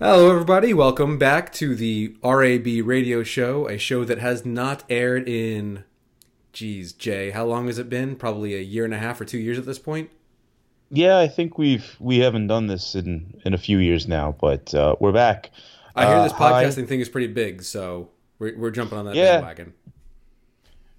Hello, everybody. Welcome back to the RAB radio show, a show that has not aired in, geez, Jay, how long has it been? Probably a year and a half or two years at this point. Yeah, I think we've we haven't done this in in a few years now, but uh, we're back. I hear this Uh, hi. podcasting thing is pretty big, so we're, we're jumping on that Yeah. bandwagon.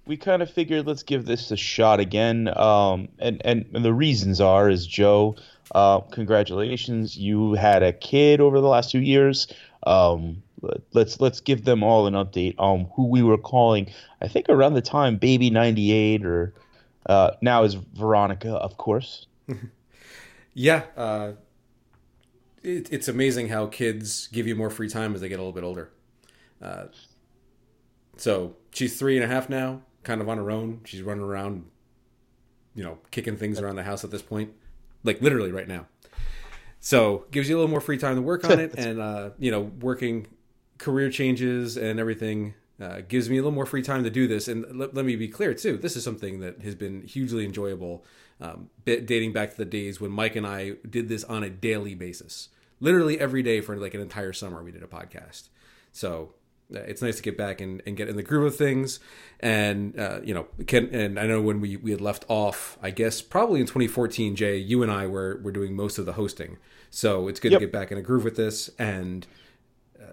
we kind of figured let's give this a shot again. Um, and and the reasons are is Joe, uh, congratulations, you had a kid over the last two years. Um, let- let's let's give them all an update on who we were calling. I think around the time Baby ninety eight or uh, now is Veronica, of course. Yeah, uh, it, it's amazing how kids give you more free time as they get a little bit older. Uh, so she's three and a half now, kind of on her own. She's running around, you know, kicking things around the house at this point, like literally right now. So gives you a little more free time to work on it, and uh, you know, working career changes and everything uh, gives me a little more free time to do this. And let, let me be clear too, this is something that has been hugely enjoyable, um, bit dating back to the days when Mike and I did this on a daily basis, literally every day for like an entire summer. We did a podcast, so it's nice to get back and, and get in the groove of things. And uh, you know, can and I know when we, we had left off, I guess probably in 2014, Jay, you and I were were doing most of the hosting, so it's good Yep. to get back in a groove with this and. uh,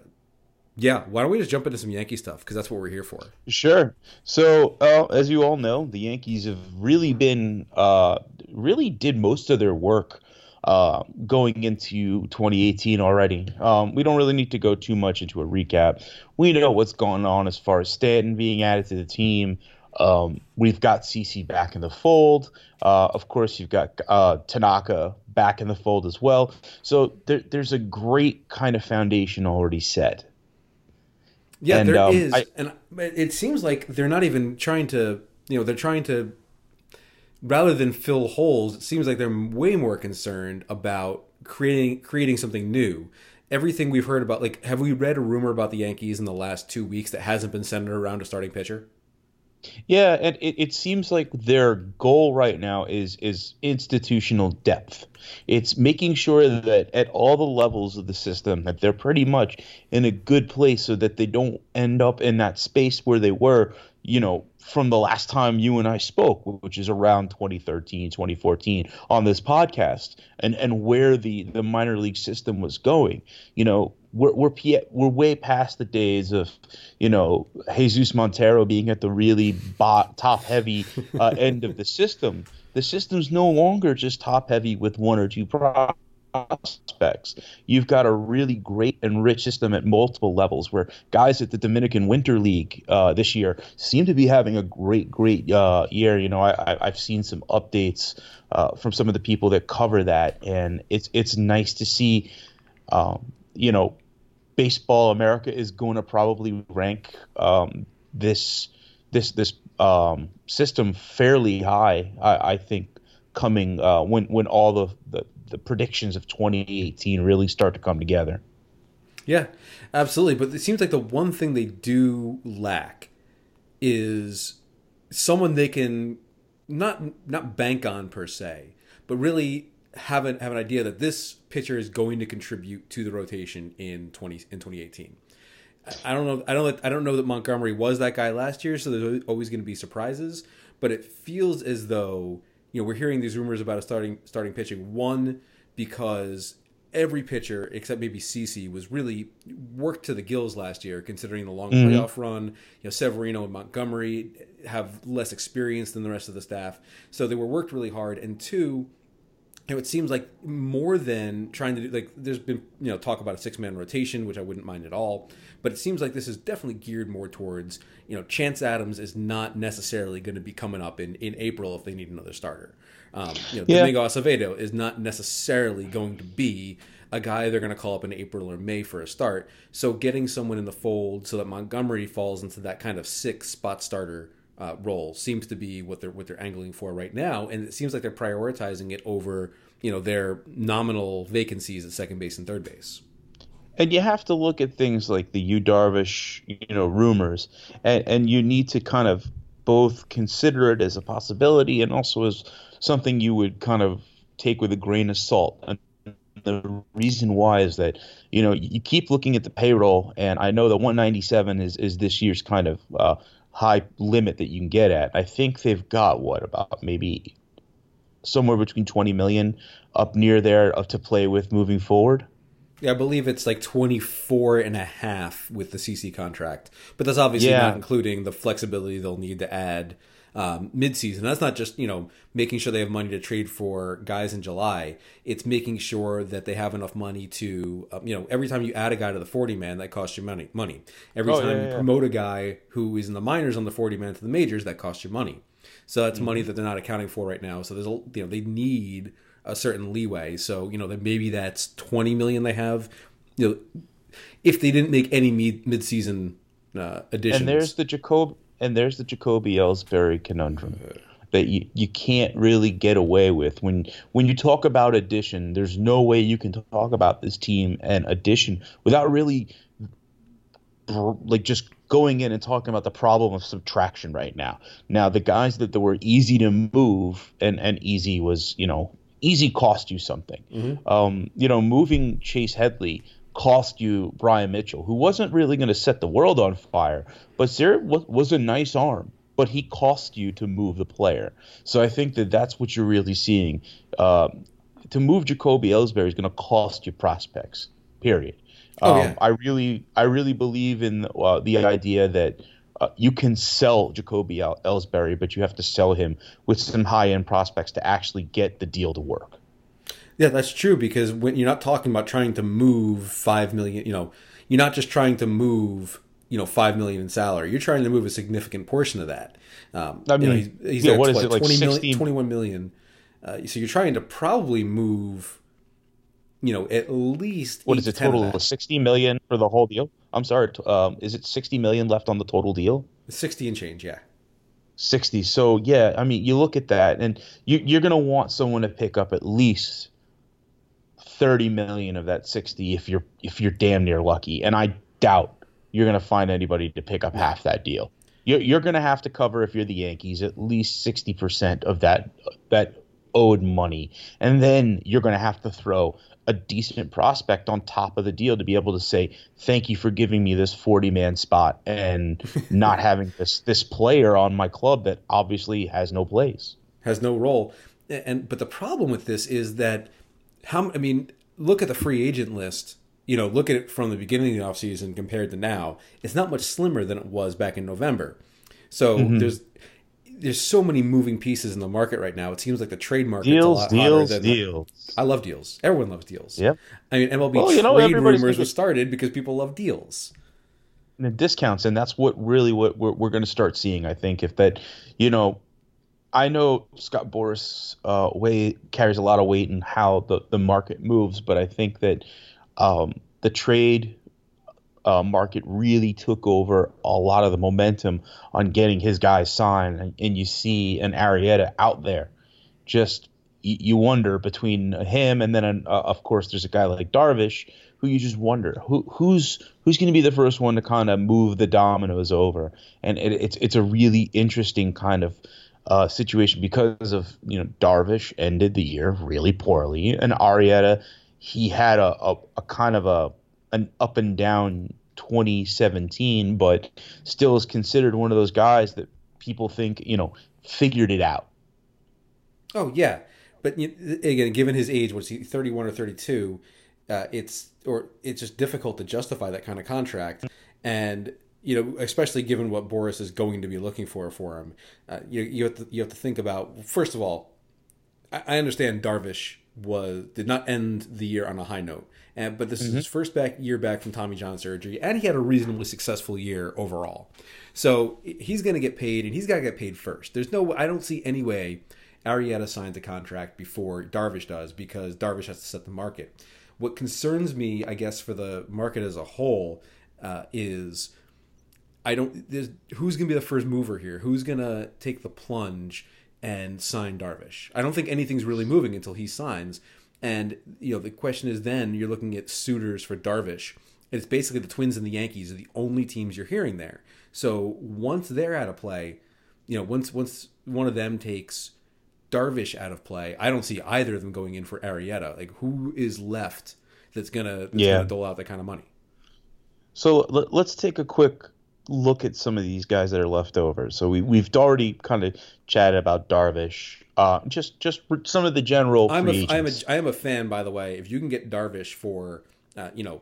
Yeah, why don't we just jump into some Yankee stuff because that's what we're here for. Sure. So, uh, as you all know, the Yankees have really been, uh, really did most of their work uh, going into 2018 already. Um, we don't really need to go too much into a recap. We know what's going on as far as Stanton being added to the team. Um, we've got CC back in the fold. Uh, of course, you've got uh, Tanaka back in the fold as well. So there, there's a great kind of foundation already set. Yeah, And, there is, um, I- and it seems like they're not even trying to. You know, they're trying to rather than fill holes. It seems like they're way more concerned about creating creating something new. Everything we've heard about, like, have we read a rumor about the Yankees in the last two weeks that hasn't been centered around a starting pitcher? Yeah, and it, it seems like their goal right now is is institutional depth. It's making sure that at all the levels of the system that they're pretty much in a good place so that they don't end up in that space where they were, you know, from the last time you and I spoke, which is around 2013, 2014 on this podcast and and where the the minor league system was going. You know, we're we're we're way past the days of you know Jesus Montero being at the really bot, top heavy uh, end of the system. The system's no longer just top heavy with one or two prospects. You've got a really great and rich system at multiple levels where guys at the Dominican Winter League uh, this year seem to be having a great, great uh, year. You know, I, I've seen some updates uh, from some of the people that cover that, and it's it's nice to see. Um, you know, Baseball America is going to probably rank um, this this this um, system fairly high. I, I think coming uh, when when all the, the the predictions of 2018 really start to come together. Yeah, absolutely. But it seems like the one thing they do lack is someone they can not not bank on per se, but really have an have an idea that this pitcher is going to contribute to the rotation in twenty in twenty eighteen. I don't know. I don't. I don't know that Montgomery was that guy last year, so there's always going to be surprises. But it feels as though you know we're hearing these rumors about a starting starting pitching. One because every pitcher except maybe CC was really worked to the gills last year, considering the long mm-hmm. playoff run. You know, Severino and Montgomery have less experience than the rest of the staff, so they were worked really hard. And two, you know, it seems like more than trying to do like there's been you know talk about a six man rotation, which I wouldn't mind at all. But it seems like this is definitely geared more towards you know Chance Adams is not necessarily going to be coming up in in April if they need another starter. Um, you know, Yeah. Domingo Acevedo is not necessarily going to be a guy they're going to call up in April or May for a start. So getting someone in the fold so that Montgomery falls into that kind of six spot starter uh, role seems to be what they're what they're angling for right now, and it seems like they're prioritizing it over you know their nominal vacancies at second base and third base. And you have to look at things like the Yu Darvish, you know, rumors, and, and you need to kind of both consider it as a possibility and also as something you would kind of take with a grain of salt. And the reason why is that you know you keep looking at the payroll, and I know that 197 is is this year's kind of uh, high limit that you can get at. I think they've got what about maybe somewhere between 20 million up near there to play with moving forward. Yeah, I believe it's like 24 and a half with the CC contract. But that's obviously yeah. not including the flexibility they'll need to add um, midseason. That's not just, you know, making sure they have money to trade for guys in July. It's making sure that they have enough money to, um, you know, every time you add a guy to the 40 man, that costs you money. money. Every oh, time yeah, you yeah. promote a guy who is in the minors on the 40 man to the majors, that costs you money. So that's mm-hmm. money that they're not accounting for right now. So there's, a, you know, they need – a certain leeway. So you know that maybe that's twenty million they have. You know, if they didn't make any mid season uh, additions. And there's the Jacob and there's the Jacoby Ellsbury conundrum. That you, you can't really get away with when when you talk about addition. There's no way you can talk about this team and addition without really like just going in and talking about the problem of subtraction right now. Now the guys that, that were easy to move and and easy was you know easy cost you something. Mm-hmm. Um, you know, moving Chase Headley cost you Bryan Mitchell, who wasn't really going to set the world on fire, but Sarah was, was a nice arm. But he cost you to move the player. So I think that that's what you're really seeing. Uh, to move Jacoby Ellsbury is going to cost you prospects. Period. Oh, um, yeah. I really, I really believe in uh, the idea that uh, you can sell Jacoby El- Ellsbury, but you have to sell him with some high end prospects to actually get the deal to work. Yeah, that's true because when you're not talking about trying to move five million, you know, you're not just trying to move, you know, five million in salary. You're trying to move a significant portion of that. Um, I mean, you know, he's, he's yeah, what, is it, like 20 million, 21 million. Uh, so you're trying to probably move you know, at least what is it total sixty million for the whole deal? I'm sorry, um, is it sixty million left on the total deal? Sixty and change, yeah. Sixty. So yeah, I mean, you look at that, and you, you're going to want someone to pick up at least thirty million of that sixty if you're if you're damn near lucky, and I doubt you're going to find anybody to pick up half that deal. You're, you're going to have to cover if you're the Yankees at least sixty percent of that that owed money, and then you're going to have to throw a decent prospect on top of the deal to be able to say thank you for giving me this 40 man spot and not having this this player on my club that obviously has no place. Has no role. And but the problem with this is that how I mean look at the free agent list you know look at it from the beginning of the offseason compared to now it's not much slimmer than it was back in November so mm-hmm. there's there's so many moving pieces in the market right now. It seems like the trade market deals, a lot deals, than deals. The, I love deals. Everyone loves deals. Yep. I mean, MLB well, you know, trade rumors was started because people love deals. And the discounts, and that's what really what we're, we're going to start seeing. I think if that, you know, I know Scott Boras uh, way carries a lot of weight in how the the market moves, but I think that um, the trade uh, market really took over a lot of the momentum on getting his guys signed, and, and you see an Arrieta out there. Just you wonder between him and then uh, of course there's a guy like Darvish who you just wonder who who's who's going to be the first one to kind of move the dominoes over, and it, it's it's a really interesting kind of. Uh, situation because of you know Darvish ended the year really poorly and Arrieta he had a, a, a kind of a an up and down 2017, but still is considered one of those guys that people think, you know, figured it out. Oh, yeah. But again, given his age, was he 31 or 32? Uh, it's or it's just difficult to justify that kind of contract, and you know, especially given what Boras is going to be looking for for him, uh, you you have to you have to think about first of all, I, I understand Darvish was did not end the year on a high note. And, but this mm-hmm. is his first back year back from Tommy John surgery, and he had a reasonably successful year overall. So he's going to get paid, and he's got to get paid first. There's no, I don't see any way Arrieta signs a contract before Darvish does because Darvish has to set the market. What concerns me, I guess, for the market as a whole, uh, is I don't. Who's going to be the first mover here? Who's going to take the plunge? and sign Darvish. I don't think anything's really moving until he signs. And you know, the question is then you're looking at suitors for Darvish. It's basically the Twins and the Yankees are the only teams you're hearing there. So once they're out of play, you know, once once one of them takes Darvish out of play, I don't see either of them going in for Arrieta. Like, who is left that's gonna that's Yeah. gonna dole out that kind of money? So let's take a quick look at some of these guys that are left over. So we we've already kind of chatted about Darvish. Uh, just just some of the general I'm a, I'm a am a fan, by the way. If you can get Darvish for, uh, you know,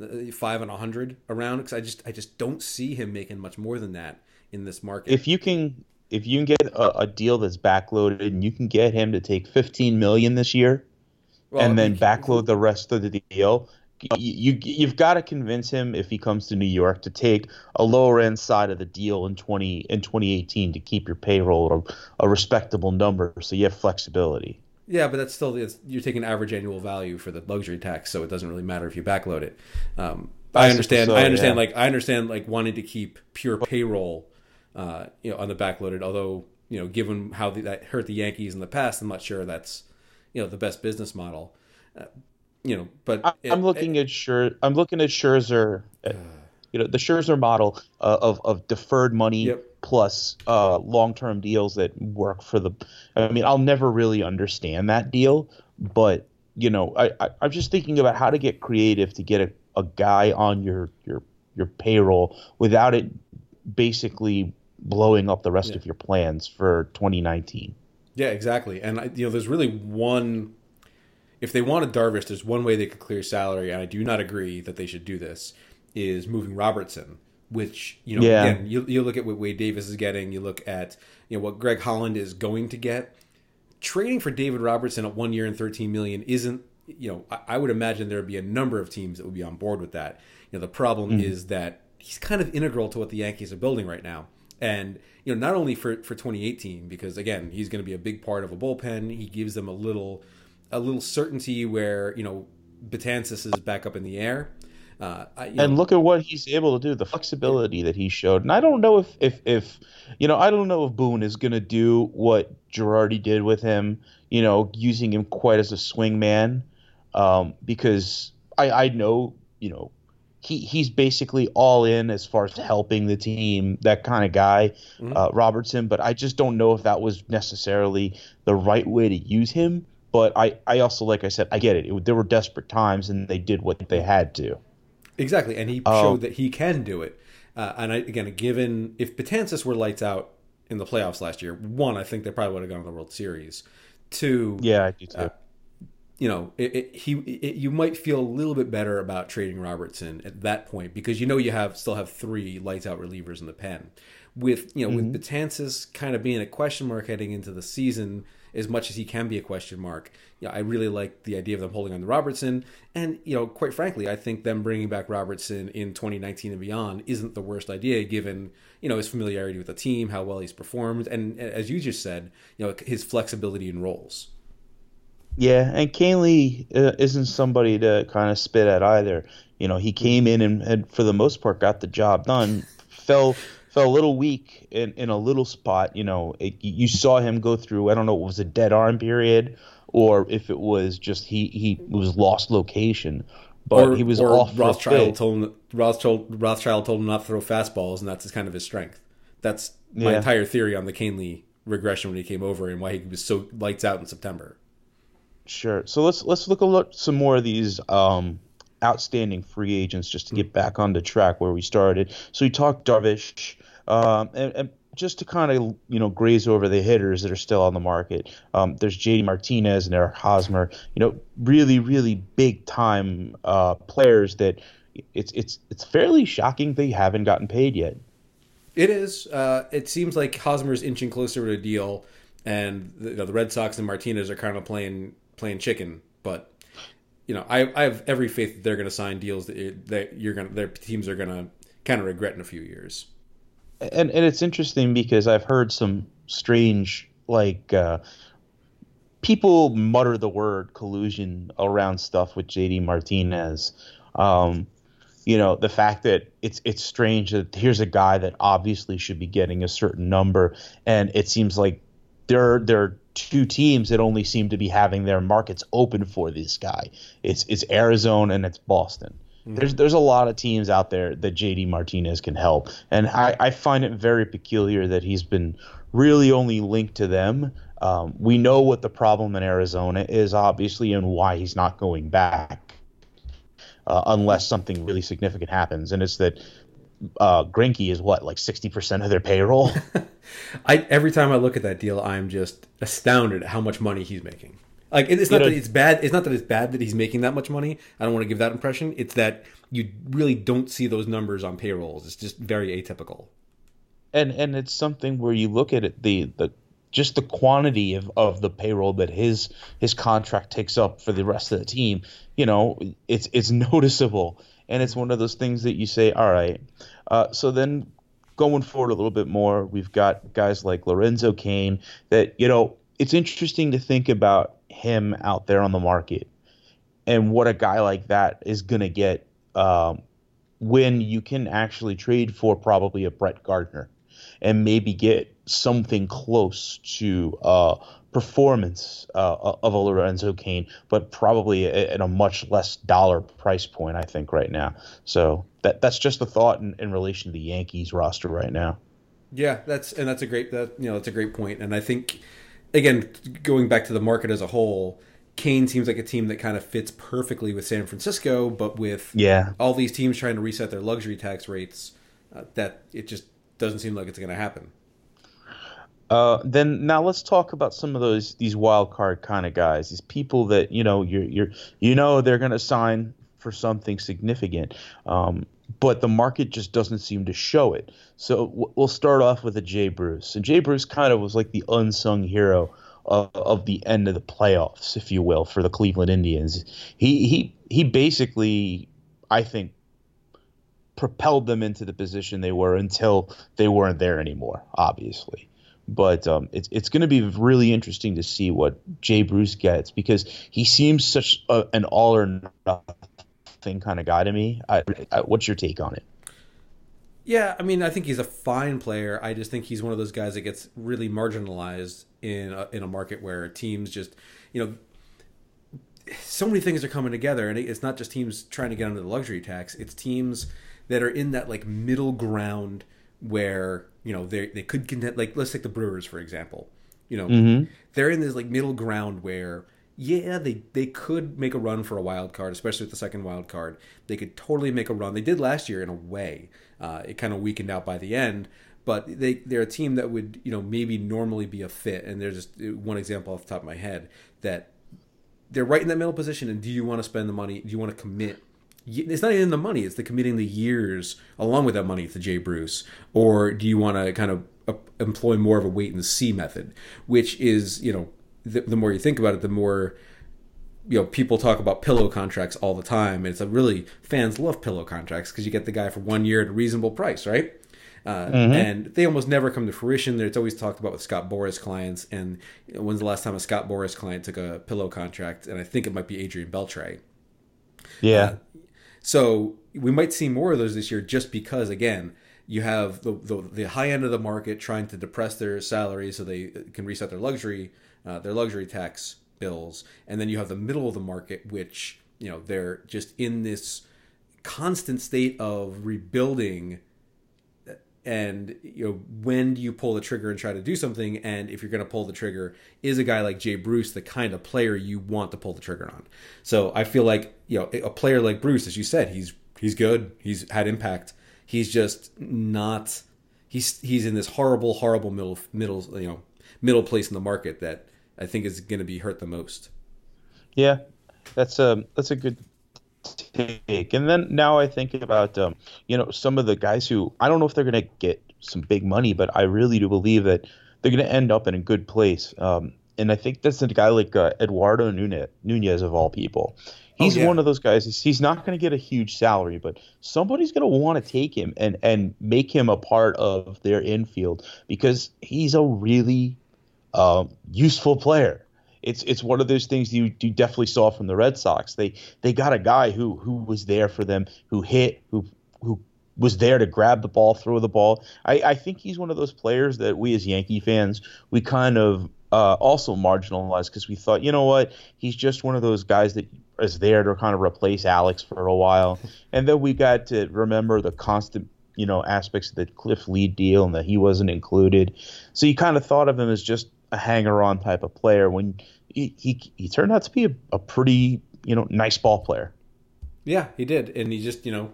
uh, five and a hundred around, because I just I just don't see him making much more than that in this market. if you can if you can get a, a deal that's backloaded and you can get him to take 15 million this year Well, and then backload the rest of the deal you, you you've got to convince him if he comes to New York to take a lower end side of the deal in 20 in 2018 to keep your payroll a, a respectable number so you have flexibility. Yeah, but that's still it's, you're taking average annual value for the luxury tax, so it doesn't really matter if you backload it. Um, I I understand. so, I understand. yeah. Like I understand. Like wanting to keep pure payroll, uh, you know, on the backloaded. Although you know, given how the, that hurt the Yankees in the past, I'm not sure that's you know the best business model. Uh, you know, but I, it- I'm looking at Scher, I'm looking at Scherzer, uh, you know, the Scherzer model uh, of of deferred money Yep. plus uh, long term deals that work for the. I mean, I'll never really understand that deal, but you know, I, I I'm just thinking about how to get creative to get a, a guy on your your your payroll without it basically blowing up the rest Yeah. of your plans for 2019. Yeah, exactly. And I, you know, there's really one. If they wanted Darvish, there's one way they could clear salary, and I do not agree that they should do this. Is moving Robertson, which you know, Yeah. again, you, you look at what Wade Davis is getting, you look at you know what Greg Holland is going to get. Trading for David Robertson at one year and 13 million isn't. You know, I, I would imagine there would be a number of teams that would be on board with that. You know, the problem mm-hmm. is that he's kind of integral to what the Yankees are building right now. And you know, not only for for 2018, because again, he's going to be a big part of a bullpen. He gives them a little a little certainty where you know Betances is back up in the air. Uh, I, and know, look at what he's able to do the flexibility that he showed and i don't know if if if you know i don't know if boone is going to do what girardi did with him you know using him quite as a swing man um, because i i know you know he he's basically all in as far as helping the team that kind of guy Mhm. uh, robertson but i just don't know if that was necessarily the right way to use him but I, I also like I said I get it. it. There were desperate times and they did what they had to. Exactly, and he Oh. showed that he can do it. Uh, and I, again, given if Betances were lights out in the playoffs last year, one, I think they probably would have gone to the World Series. Two, Yeah, I do too. Uh, you know, it, it, he it, you might feel a little bit better about trading Robertson at that point because you know you have still have three lights out relievers in the pen. With you know with Betances kind of being a question mark heading into the season, as much as he can be a question mark, you know, I really like the idea of them holding on to Robertson. And you know, quite frankly, I think them bringing back Robertson in 2019 and beyond isn't the worst idea given you know his familiarity with the team, how well he's performed, and as you just said, you know his flexibility in roles. Yeah, and Kahnle uh, isn't somebody to kind of spit at either. You know, he came in and, and for the most part got the job done. fell fell a little weak in, in a little spot. You know, it, you saw him go through. I don't know, it was a dead arm period or if it was just he he was lost location. But or, he was or off a Rothschild told him Rothschild, Rothschild told him not to throw fastballs, and that's kind of his strength. That's my Yeah. entire theory on the Kahnle regression when he came over and why he was so lights out in September. Sure. So let's let's look at some more of these um, outstanding free agents just to get back on the track where we started. So we talked Darvish, um, and, and just to kind of you know graze over the hitters that are still on the market. Um, there's J.D. Martinez and Eric Hosmer. You know, really really big time uh, players that it's it's it's fairly shocking they haven't gotten paid yet. It is. Uh, it seems like Hosmer's inching closer to a deal, and the, you know, the Red Sox and Martinez are kind of playing playing chicken. But you know, I, I have every faith that they're going to sign deals that, that you're going their teams are going to kind of regret in a few years. and and it's interesting because I've heard some strange like uh, people mutter the word collusion around stuff with JD Martinez. Um, you know the fact that it's it's strange that here's a guy that obviously should be getting a certain number, and it seems like there there are two teams that only seem to be having their markets open for this guy. It's it's Arizona and it's Boston. There's there's a lot of teams out there that JD Martinez can help, and I, I find it very peculiar that he's been really only linked to them. Um, we know what the problem in Arizona is, obviously, and why he's not going back uh, unless something really significant happens. And it's that uh, Greinke is what, like 60% of their payroll? I Every time I look at that deal, I'm just astounded at how much money he's making. Like it's not you know, that it's bad. It's not that it's bad that he's making that much money. I don't want to give that impression. It's that you really don't see those numbers on payrolls. It's just very atypical. And and it's something where you look at it the the just the quantity of, of the payroll that his his contract takes up for the rest of the team. You know, it's it's noticeable, and it's one of those things that you say, all right. Uh, so then going forward a little bit more, we've got guys like Lorenzo Cain that you know it's interesting to think about him out there on the market and what a guy like that is going to get um, when you can actually trade for probably a Brett Gardner and maybe get something close to uh, performance uh, of a Lorenzo Cain, but probably at a much less dollar price point, I think, right now. So that that's just a thought in, in relation to the Yankees roster right now. Yeah, that's and that's a great that you know that's a great point, and I think again, going back to the market as a whole, Cain seems like a team that kind of fits perfectly with San Francisco, but with yeah all these teams trying to reset their luxury tax rates, uh, that it just doesn't seem like it's going to happen. Uh, then now let's talk about some of those these wild card kind of guys, these people that you know you're you're you know they're going to sign for something significant. Um, but the market just doesn't seem to show it. So w- we'll start off with a Jay Bruce. And Jay Bruce kind of was like the unsung hero of, of, the end of the playoffs, if you will, for the Cleveland Indians. He he he basically, I think, propelled them into the position they were until they weren't there anymore. Obviously. But um, it's it's going to be really interesting to see what Jay Bruce gets because he seems such a, an all or nothing kind of guy to me. I, I, what's your take on it? Yeah, I mean, I think he's a fine player. I just think he's one of those guys that gets really marginalized in a, in a market where teams just, you know, so many things are coming together, and it's not just teams trying to get under the luxury tax. It's teams that are in that like middle ground where you know they they could contend Like let's take the Brewers for example. You know, mm-hmm. they're in this like middle ground where yeah, they they could make a run for a wild card, especially with the second wild card. They could totally make a run. They did last year in a way. Uh, it kind of weakened out by the end, but they they're a team that would you know maybe normally be a fit. And there's just uh, one example off the top of my head that they're right in that middle position. And do you want to spend the money? Do you want to commit? It's not even the money; it's the committing the years along with that money to Jay Bruce, or do you want to kind of employ more of a wait and see method, which is you know the, the more you think about it, the more you know people talk about pillow contracts all the time. And it's a really fans love pillow contracts because you get the guy for one year at a reasonable price right? Uh, mm-hmm. and they almost never come to fruition it's always talked about with scott boras clients. And when's the last time a scott boras client took a pillow contract? And i think it might be adrian beltre. Yeah. Uh, so we might see more of those this year just because again you have the, the, the high end of the market trying to depress their salaries so they can reset their luxury uh, their luxury tax bills, and then you have the middle of the market, which you know they're just in this constant state of rebuilding. And you know when do you pull the trigger and try to do something? And if you're going to pull the trigger, is a guy like Jay Bruce the kind of player you want to pull the trigger on? So I feel like you know a player like Bruce, as you said, he's he's good, he's had impact. He's just not. He's he's in this horrible, horrible middle middle you know middle place in the market that I think is going to be hurt the most. Yeah, that's a that's a good take. And then now I think about um, you know some of the guys who I don't know if they're going to get some big money, but I really do believe that they're going to end up in a good place. Um, and I think that's a guy like uh, Eduardo Nunez, Nunez of all people. He's oh, yeah. one of those guys. He's not going to get a huge salary, but somebody's going to want to take him and and make him a part of their infield because he's a really um, useful player. It's it's one of those things you, you definitely saw from the Red Sox. They they got a guy who who was there for them, who hit, who who was there to grab the ball, throw the ball. I, I think he's one of those players that we as Yankee fans we kind of uh, also marginalized because we thought, you know what, he's just one of those guys that is there to kind of replace Alex for a while, and then we got to remember the constant you know aspects of the Cliff Lee deal and that he wasn't included. So you kind of thought of him as just a hanger-on type of player when he he, he turned out to be a, a pretty you know nice ball player. Yeah, he did, and he just you know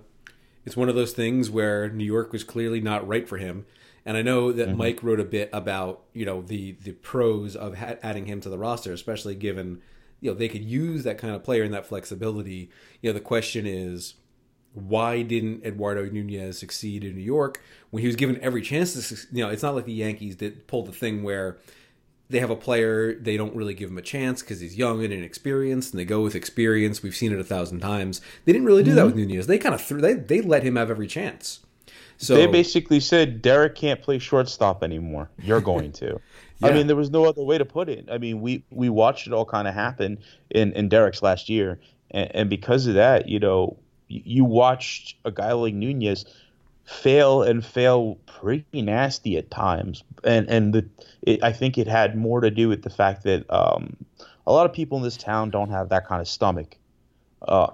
it's one of those things where New York was clearly not right for him. And I know that mm-hmm. Mike wrote a bit about you know the the pros of ha- adding him to the roster, especially given you know they could use that kind of player and that flexibility. You know the question is why didn't Eduardo Nunez succeed in New York when he was given every chance to? You know, it's not like the Yankees that pulled the thing where they have a player they don't really give him a chance because he's young and inexperienced, and they go with experience. We've seen it a thousand times. They didn't really do mm-hmm. that with Nunez. They kind of threw they they let him have every chance. So they basically said Derek can't play shortstop anymore. You're going to. yeah. I mean, there was no other way to put it. I mean, we we watched it all kind of happen in in Derek's last year, and, and because of that, you know, you watched a guy like Nunez fail and fail pretty nasty at times, and and the it, I think it had more to do with the fact that um, a lot of people in this town don't have that kind of stomach uh,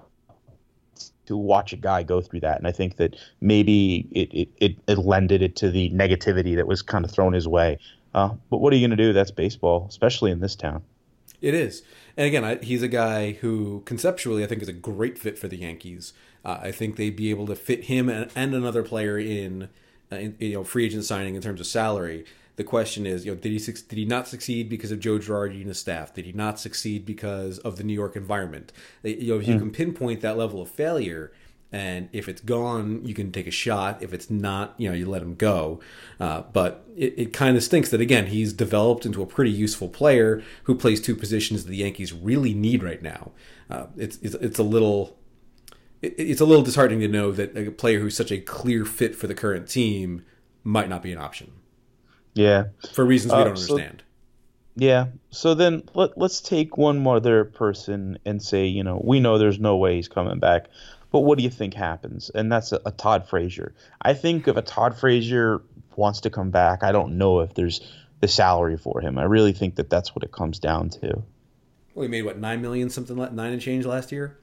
to watch a guy go through that, and I think that maybe it it, it, it lended it to the negativity that was kind of thrown his way. Uh, but what are you going to do? That's baseball, especially in this town. It is. And again, I, he's a guy who conceptually I think is a great fit for the Yankees. Uh, I think they'd be able to fit him and, and another player in, uh, in, you know, free agent signing in terms of salary. The question is, you know, did he did he not succeed because of Joe Girardi and his staff? Did he not succeed because of the New York environment? You know, if you mm. can pinpoint that level of failure, and if it's gone, you can take a shot. If it's not, you know, you let him go. Uh, but it, it kind of stinks that again he's developed into a pretty useful player who plays two positions that the Yankees really need right now. Uh, it's, it's it's a little it's a little disheartening to know that a player who's such a clear fit for the current team might not be an option. Yeah, for reasons we uh, don't so, understand. Yeah. So then let, let's take one more other person and say, you know, we know there's no way he's coming back, but what do you think happens? And that's a, a Todd Frazier. I think if a Todd Frazier wants to come back, I don't know if there's the salary for him. I really think that that's what it comes down to. Well, he made what nine million something like nine and change last year.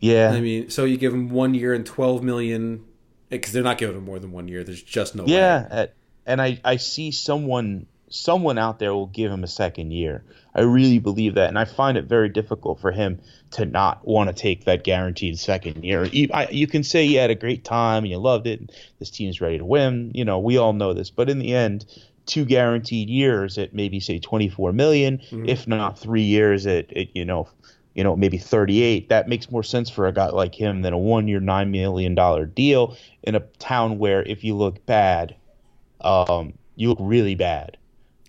Yeah, I mean, so you give him one year and twelve million because they're not giving him more than one year. There's just no yeah, way. And I I see someone someone out there will give him a second year. I really believe that, and I find it very difficult for him to not want to take that guaranteed second year. You, I, you can say you had a great time and you loved it. And this team's ready to win. You know, we all know this, but in the end, two guaranteed years at maybe say 24 million, mm-hmm. if not three years at, at you know you know, maybe 38, that makes more sense for a guy like him than a one year, $9 million deal in a town where if you look bad, um, you look really bad.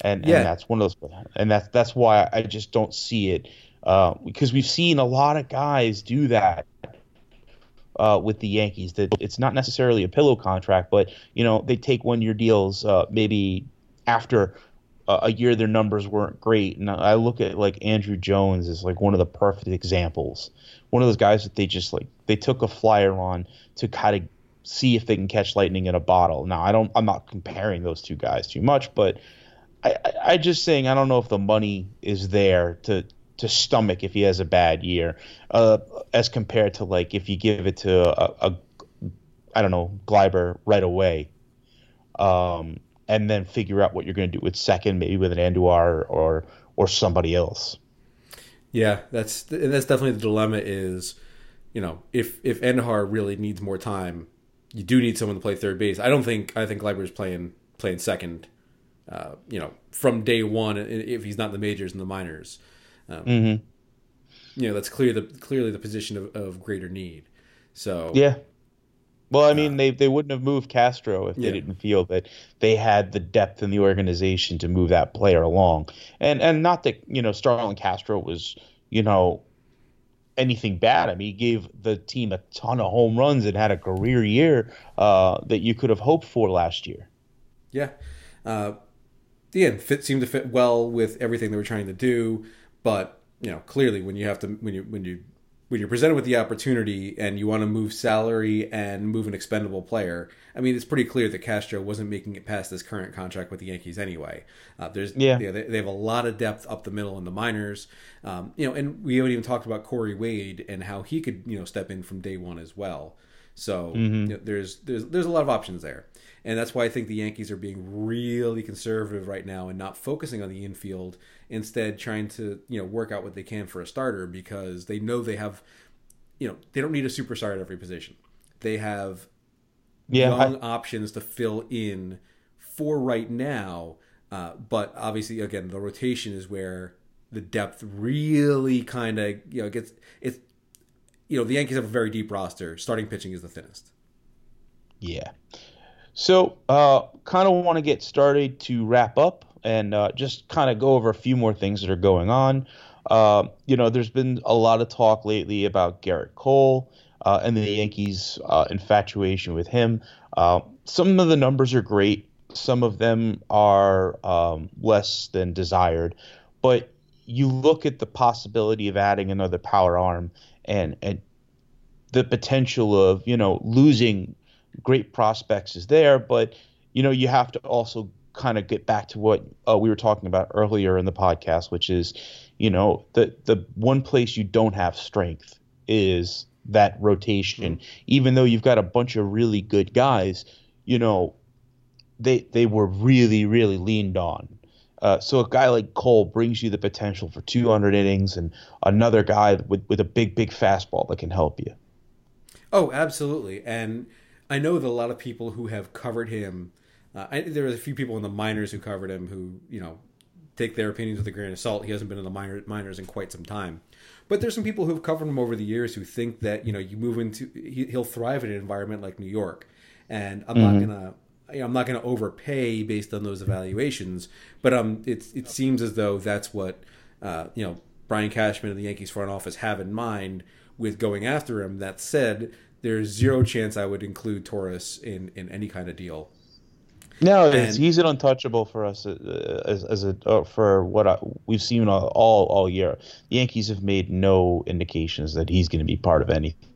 And, yeah. and that's one of those, and that's, that's why I just don't see it. Uh, because we've seen a lot of guys do that uh, with the Yankees. That it's not necessarily a pillow contract, but you know they take one year deals uh, maybe after a year their numbers weren't great. And I look at like Andruw Jones as like one of the perfect examples. One of those guys that they just like they took a flyer on to kind of see if they can catch lightning in a bottle. Now I don't I'm not comparing those two guys too much, but I, I, I just saying I don't know if the money is there to to stomach if he has a bad year, uh, as compared to like if you give it to a, a I don't know Gleyber right away. Um, and then figure out what you're going to do with second, maybe with an Andujar or or somebody else. Yeah, that's and that's definitely the dilemma. Is you know if if Andujar really needs more time, you do need someone to play third base. I don't think I think is playing playing second. Uh, you know, from day one, if he's not in the majors and the minors, um, mm-hmm. you know that's clear the clearly the position of, of greater need. So yeah, well, I mean, uh, they, they wouldn't have moved Castro if they yeah. didn't feel that they had the depth in the organization to move that player along. And and not that you know Starlin Castro was you know anything bad. I mean, he gave the team a ton of home runs and had a career year uh, that you could have hoped for last year. Yeah, uh, end fit seemed to fit well with everything they were trying to do, but you know, clearly when you have to when you when you when you're presented with the opportunity and you want to move salary and move an expendable player, I mean, it's pretty clear that Castro wasn't making it past this current contract with the Yankees anyway. Uh, there's, yeah, they, they, have a lot of depth up the middle in the minors, um, you know, and we haven't even talked about Corey Wade and how he could, you know, step in from day one as well. So mm-hmm. you know, there's there's there's a lot of options there, and that's why I think the Yankees are being really conservative right now and not focusing on the infield. Instead, trying to you know work out what they can for a starter because they know they have, you know, they don't need a superstar at every position. They have yeah, young I... options to fill in for right now. Uh, but obviously, again, the rotation is where the depth really kind of you know gets it's you know the Yankees have a very deep roster. Starting pitching is the thinnest. Yeah. So, uh, kind of want to get started to wrap up and uh, just kind of go over a few more things that are going on. Uh, you know, there's been a lot of talk lately about Gerrit Cole uh, and the Yankees' uh, infatuation with him. Uh, some of the numbers are great. Some of them are um, less than desired, but you look at the possibility of adding another power arm and and the potential of you know losing great prospects is there, but you know you have to also kind of get back to what uh, we were talking about earlier in the podcast, which is you know the the one place you don't have strength is that rotation. Mm-hmm. Even though you've got a bunch of really good guys, you know they they were really really leaned on uh, so a guy like Cole brings you the potential for 200 innings and another guy with, with a big, big fastball that can help you. Oh, absolutely. And I know that a lot of people who have covered him, uh, I, there are a few people in the minors who covered him who, you know, take their opinions with a grain of salt. He hasn't been in the minor, minors in quite some time. But there's some people who've covered him over the years who think that, you know, you move into, he, will thrive in an environment like New York. And I'm mm-hmm. not going to you know, I'm not going to overpay based on those evaluations, but um, it it seems as though that's what uh, you know Brian Cashman and the Yankees front office have in mind with going after him. That said, there's zero chance I would include Torres in in any kind of deal. No, and, he's an untouchable for us uh, as, as a uh, for what I, we've seen all, all all year. The Yankees have made no indications that he's going to be part of anything.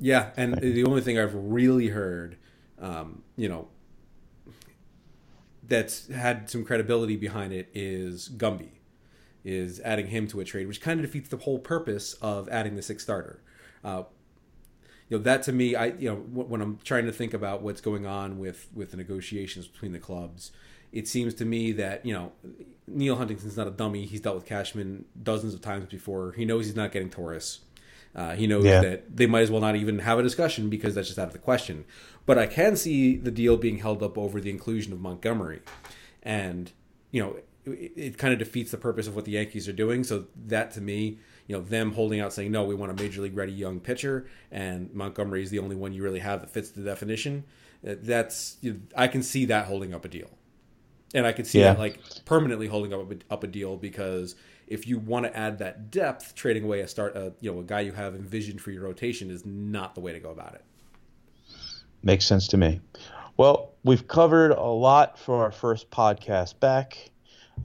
Yeah, and the only thing I've really heard, um, you know, that's had some credibility behind it is Gumby, is adding him to a trade, which kind of defeats the whole purpose of adding the sixth starter. Uh, you know that to me, I you know when I'm trying to think about what's going on with with the negotiations between the clubs, it seems to me that you know Neil Huntington's not a dummy. He's dealt with Cashman dozens of times before. He knows he's not getting Torres. Uh, he knows yeah. that they might as well not even have a discussion because that's just out of the question. But I can see the deal being held up over the inclusion of Montgomery, and you know it, it kind of defeats the purpose of what the Yankees are doing. So that to me, you know, them holding out saying no, we want a major league ready young pitcher, and Montgomery is the only one you really have that fits the definition. Uh, that's you know, I can see that holding up a deal, and I could see yeah. that like permanently holding up a, up a deal because if you want to add that depth, trading away a start, a, you know, a guy you have envisioned for your rotation is not the way to go about it. Makes sense to me. Well, we've covered a lot for our first podcast back.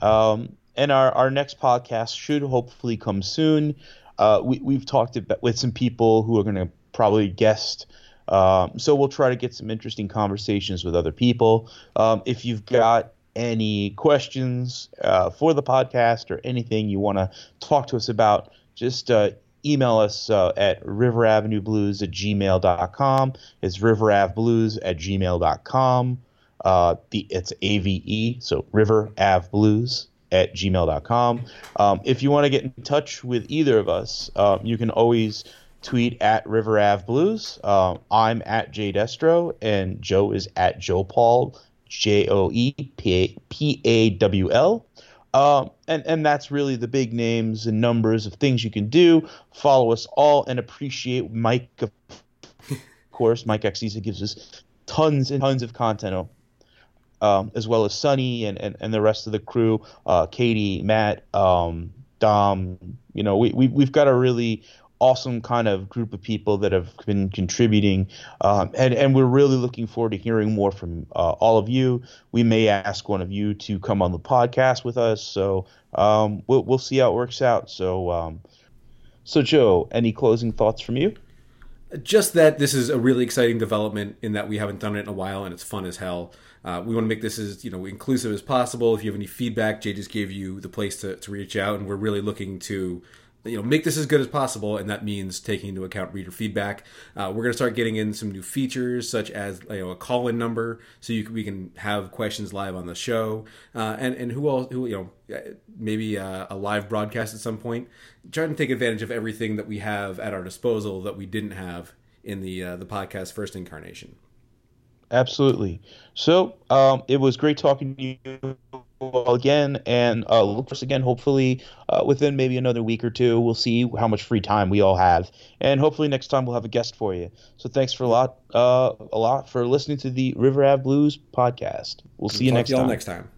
Um, and our, our next podcast should hopefully come soon. Uh, we, we've talked about, with some people who are going to probably guest. Um, so we'll try to get some interesting conversations with other people. Um, if you've got any questions uh, for the podcast or anything you want to talk to us about, just uh, email us uh, at riveravenueblues at gmail.com. It's riveraveblues at gmail.com. Uh, the, it's AVE, so riveraveblues at gmail.com. Um, if you want to get in touch with either of us, uh, you can always tweet at riveravblues. Uh, I'm at Jay Destro, and Joe is at Joe Paul, J O E P A W L. Um, and and that's really the big names and numbers of things you can do. Follow us all and appreciate Mike, of course. Mike Axisa gives us tons and tons of content, um, as well as Sunny and, and, and the rest of the crew, uh, Katie, Matt, um, Dom. You know, we, we we've got a really awesome kind of group of people that have been contributing, um, and and we're really looking forward to hearing more from uh, all of you. We may ask one of you to come on the podcast with us, so um, we'll we'll see how it works out. So, um, so Joe, any closing thoughts from you? Just that this is a really exciting development in that we haven't done it in a while, and it's fun as hell. Uh, we want to make this as you know inclusive as possible. If you have any feedback, Jay just gave you the place to, to reach out, and we're really looking to you know make this as good as possible, and that means taking into account reader feedback. Uh, we're going to start getting in some new features such as you know a call in number, so you can, we can have questions live on the show, uh, and and who else who you know maybe a, a live broadcast at some point. Trying to take advantage of everything that we have at our disposal that we didn't have in the uh, the podcast first incarnation. Absolutely. So um, it was great talking to you all again, and uh, look for us again. Hopefully, uh, within maybe another week or two, we'll see how much free time we all have, and hopefully next time we'll have a guest for you. So thanks for a lot, uh, a lot for listening to the River Ave Blues podcast. We'll see you Talk next to y'all time. next time.